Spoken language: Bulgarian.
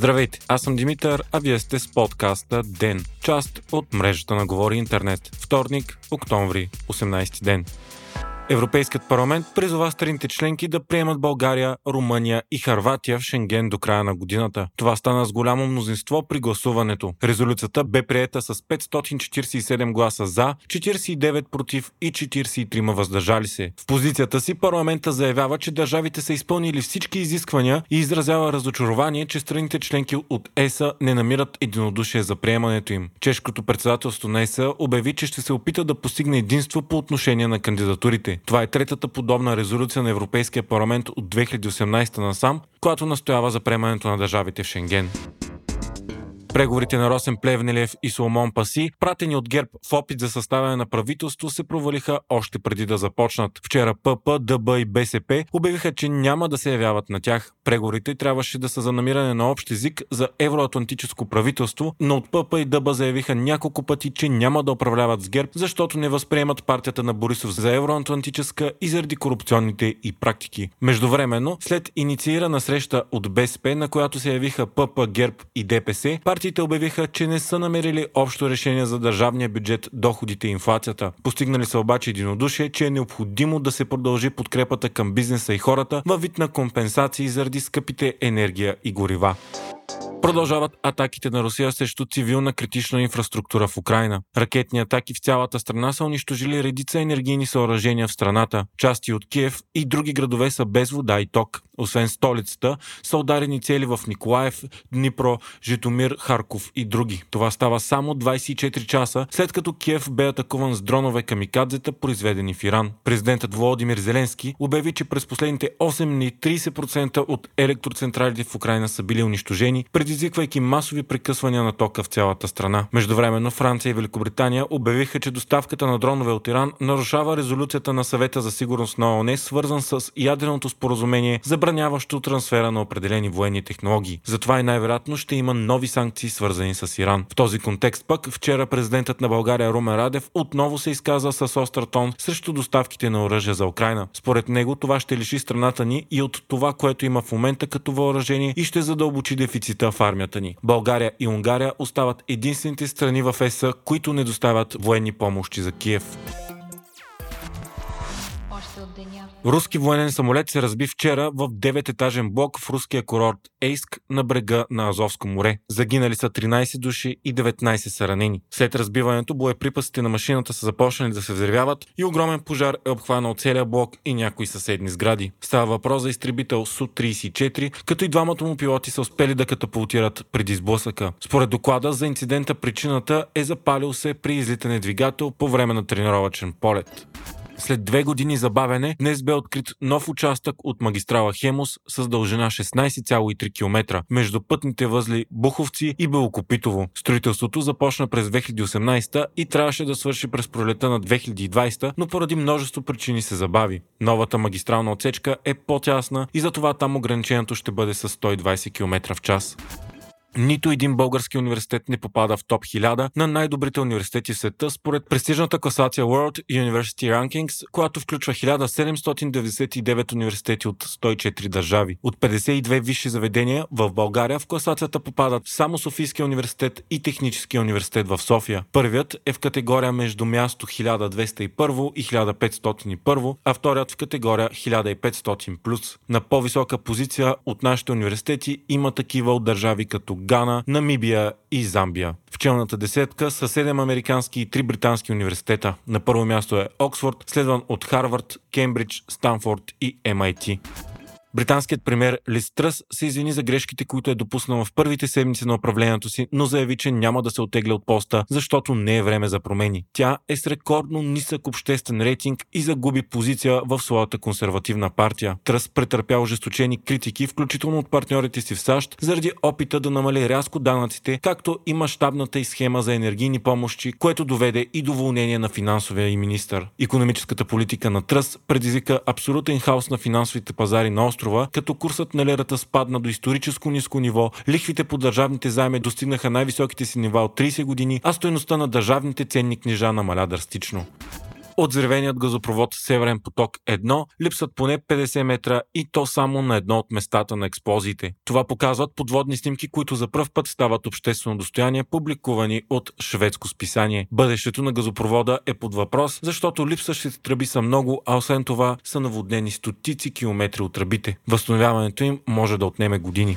Здравейте, аз съм Димитър, а вие сте с подкаста ДЕН, част от мрежата на Говори Интернет. Вторник, октомври, 18 ден. Европейският парламент призова страните членки да приемат България, Румъния и Харватия в Шенген до края на годината. Това стана с голямо мнозинство при гласуването. Резолюцията бе приета с 547 гласа за, 49 против и 43 въздържали се. В позицията си парламента заявява, че държавите са изпълнили всички изисквания и изразява разочарование, че страните членки от ЕСА не намират единодушие за приемането им. Чешкото председателство на ЕСА обяви, че ще се опита да постигне единство по отношение на кандидатурите. Това е третата подобна резолюция на Европейския парламент от 2018 насам, която настоява за приемането на държавите в Шенген. Преговорите на Росен Плевнелев и Соломон Паси, пратени от ГЕРБ в опит за съставяне на правителство, се провалиха още преди да започнат. Вчера ПП, ДБ и БСП обявиха, че няма да се явяват на тях. Преговорите трябваше да са за намиране на общ език за евроатлантическо правителство, но от ПП и ДБ заявиха няколко пъти, че няма да управляват с ГЕРБ, защото не възприемат партията на Борисов за евроатлантическа и заради корупционните и практики. Междувременно, след инициирана среща от БСП, на която се явиха ПП, ГЕРБ и ДПС, партиите обявиха, че не са намерили общо решение за държавния бюджет, доходите и инфлацията. Постигнали са обаче единодушие, че е необходимо да се продължи подкрепата към бизнеса и хората във вид на компенсации заради скъпите енергия и горива. Продължават атаките на Русия срещу цивилна критична инфраструктура в Украина. Ракетни атаки в цялата страна са унищожили редица енергийни съоръжения в страната. Части от Киев и други градове са без вода и ток. Освен столицата, са ударени цели в Николаев, Днипро, Житомир, Харков и други. Това става само 24 часа след като Киев бе атакуван с дронове камикадзета, произведени в Иран. Президентът Володимир Зеленски обяви, че през последните 8 дни 30% от електроцентралите в Украина са били унищожени, предизвиквайки масови прекъсвания на тока в цялата страна. Междувременно Франция и Великобритания обявиха, че доставката на дронове от Иран нарушава резолюцията на съвета за сигурност на ООН, свързан с ядреното споразумение, забраняващо трансфера на определени военни технологии. Затова и най-вероятно ще има нови санкции, свързани с Иран. В този контекст пък вчера президентът на България Румен Радев отново се изказа с остър тон срещу доставките на оръжие за Украина. Според него това ще лиши страната ни и от това, което има в момента като въоръжение и ще задълбочи дефицита в армията ни. България и Унгария остават единствените страни в ЕСА, които не доставят военни помощи за Киев. Руски военен самолет се разби вчера в 9-етажен блок в руския курорт Ейск на брега на Азовско море. Загинали са 13 души и 19 са ранени. След разбиването боеприпасите на машината са започнали да се взривяват и огромен пожар е обхванал целия блок и някои съседни сгради. Става въпрос за изтребител Су-34, като и двамата му пилоти са успели да катапултират преди сблъсъка. Според доклада за инцидента причината е запалил се при излитане двигател по време на тренировачен полет. След две години забавене, днес бе открит нов участък от магистрала Хемус с дължина 16,3 км между пътните възли Буховци и Белокопитово. Строителството започна през 2018 и трябваше да свърши през пролета на 2020, но поради множество причини се забави. Новата магистрална отсечка е по-тясна и затова там ограничението ще бъде с 120 км в час. Нито един български университет не попада в топ 1000 на най-добрите университети в света според престижната класация World University Rankings, която включва 1799 университети от 104 държави. От 52 висши заведения в България в класацията попадат само Софийския университет и Техническия университет в София. Първият е в категория между място 1201 и 1501, а вторият в категория 1500+. На по-висока позиция от нашите университети има такива от държави като Гана, Намибия и Замбия. В челната десетка са 7 американски и 3 британски университета. На първо място е Оксфорд, следван от Харвард, Кембридж, Станфорд и MIT. Британският премьер Лиз Тръс се извини за грешките, които е допуснал в първите седмици на управлението си, но заяви, че няма да се отегля от поста, защото не е време за промени. Тя е с рекордно нисък обществен рейтинг и загуби позиция в своята консервативна партия. Тръс претърпя ожесточени критики, включително от партньорите си в САЩ, заради опита да намали рязко данъците, както и мащабната и схема за енергийни помощи, което доведе и до уволнение на финансовия и министър. Економическата политика на Тръс предизвика абсолютен хаос на финансовите пазари на остров острова, като курсът на лерата спадна до историческо ниско ниво, лихвите по държавните заеми достигнаха най-високите си нива от 30 години, а стоеността на държавните ценни книжа намаля драстично. От взревеният газопровод Северен поток 1 липсват поне 50 метра и то само на едно от местата на експлозиите. Това показват подводни снимки, които за пръв път стават обществено достояние, публикувани от шведско списание. Бъдещето на газопровода е под въпрос, защото липсващите тръби са много, а освен това са наводнени стотици километри от тръбите. Възстановяването им може да отнеме години.